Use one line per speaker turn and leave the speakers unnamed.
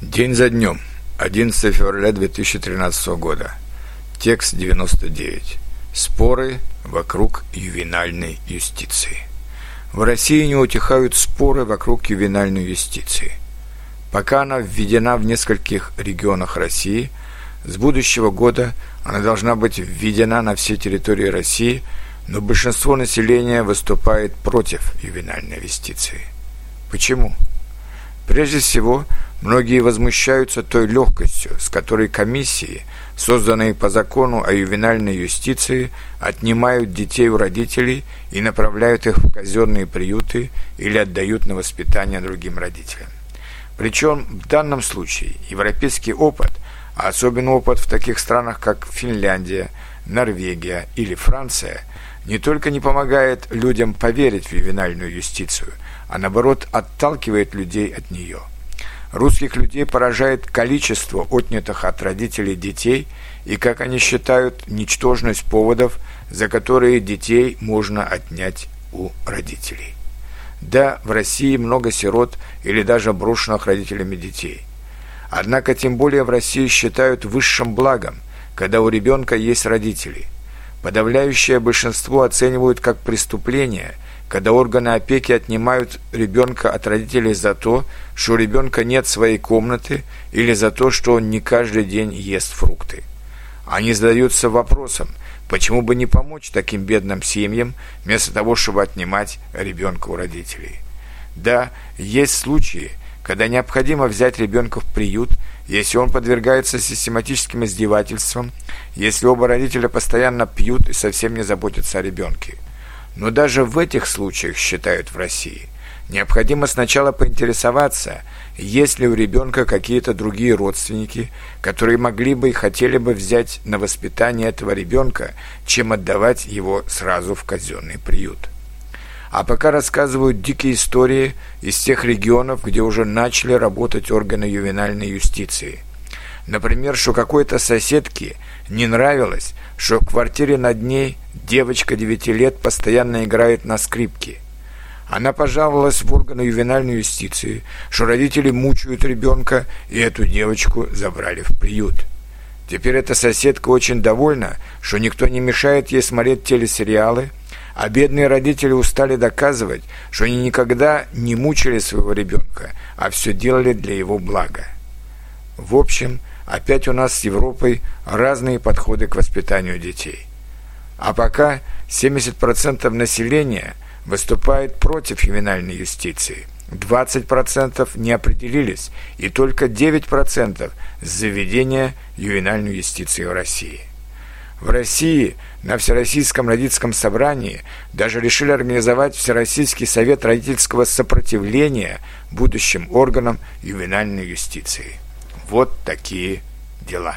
День за днем. 11 февраля 2013 года. Текст 99. Споры вокруг ювенальной юстиции. В России не утихают споры вокруг ювенальной юстиции. Пока она введена в нескольких регионах России, с будущего года она должна быть введена на все территории России, но большинство населения выступает против ювенальной юстиции. Почему? Прежде всего, многие возмущаются той легкостью, с которой комиссии, созданные по закону о ювенальной юстиции, отнимают детей у родителей и направляют их в казенные приюты или отдают на воспитание другим родителям. Причем в данном случае европейский опыт, а особенно опыт в таких странах, как Финляндия, Норвегия или Франция, не только не помогает людям поверить в ювенальную юстицию – а наоборот отталкивает людей от нее. Русских людей поражает количество отнятых от родителей детей и, как они считают, ничтожность поводов, за которые детей можно отнять у родителей. Да, в России много сирот или даже брошенных родителями детей. Однако тем более в России считают высшим благом, когда у ребенка есть родители. Подавляющее большинство оценивают как преступление – когда органы опеки отнимают ребенка от родителей за то, что у ребенка нет своей комнаты или за то, что он не каждый день ест фрукты. Они задаются вопросом, почему бы не помочь таким бедным семьям, вместо того, чтобы отнимать ребенка у родителей. Да, есть случаи, когда необходимо взять ребенка в приют, если он подвергается систематическим издевательствам, если оба родителя постоянно пьют и совсем не заботятся о ребенке – но даже в этих случаях, считают в России, необходимо сначала поинтересоваться, есть ли у ребенка какие-то другие родственники, которые могли бы и хотели бы взять на воспитание этого ребенка, чем отдавать его сразу в казенный приют. А пока рассказывают дикие истории из тех регионов, где уже начали работать органы ювенальной юстиции. Например, что какой-то соседке не нравилось, что в квартире над ней Девочка девяти лет постоянно играет на скрипке. Она пожаловалась в органы ювенальной юстиции, что родители мучают ребенка, и эту девочку забрали в приют. Теперь эта соседка очень довольна, что никто не мешает ей смотреть телесериалы, а бедные родители устали доказывать, что они никогда не мучили своего ребенка, а все делали для его блага. В общем, опять у нас с Европой разные подходы к воспитанию детей. А пока 70% населения выступает против ювенальной юстиции, 20% не определились и только 9% за введение ювенальной юстиции в России. В России на Всероссийском родительском собрании даже решили организовать Всероссийский совет родительского сопротивления будущим органам ювенальной юстиции. Вот такие дела.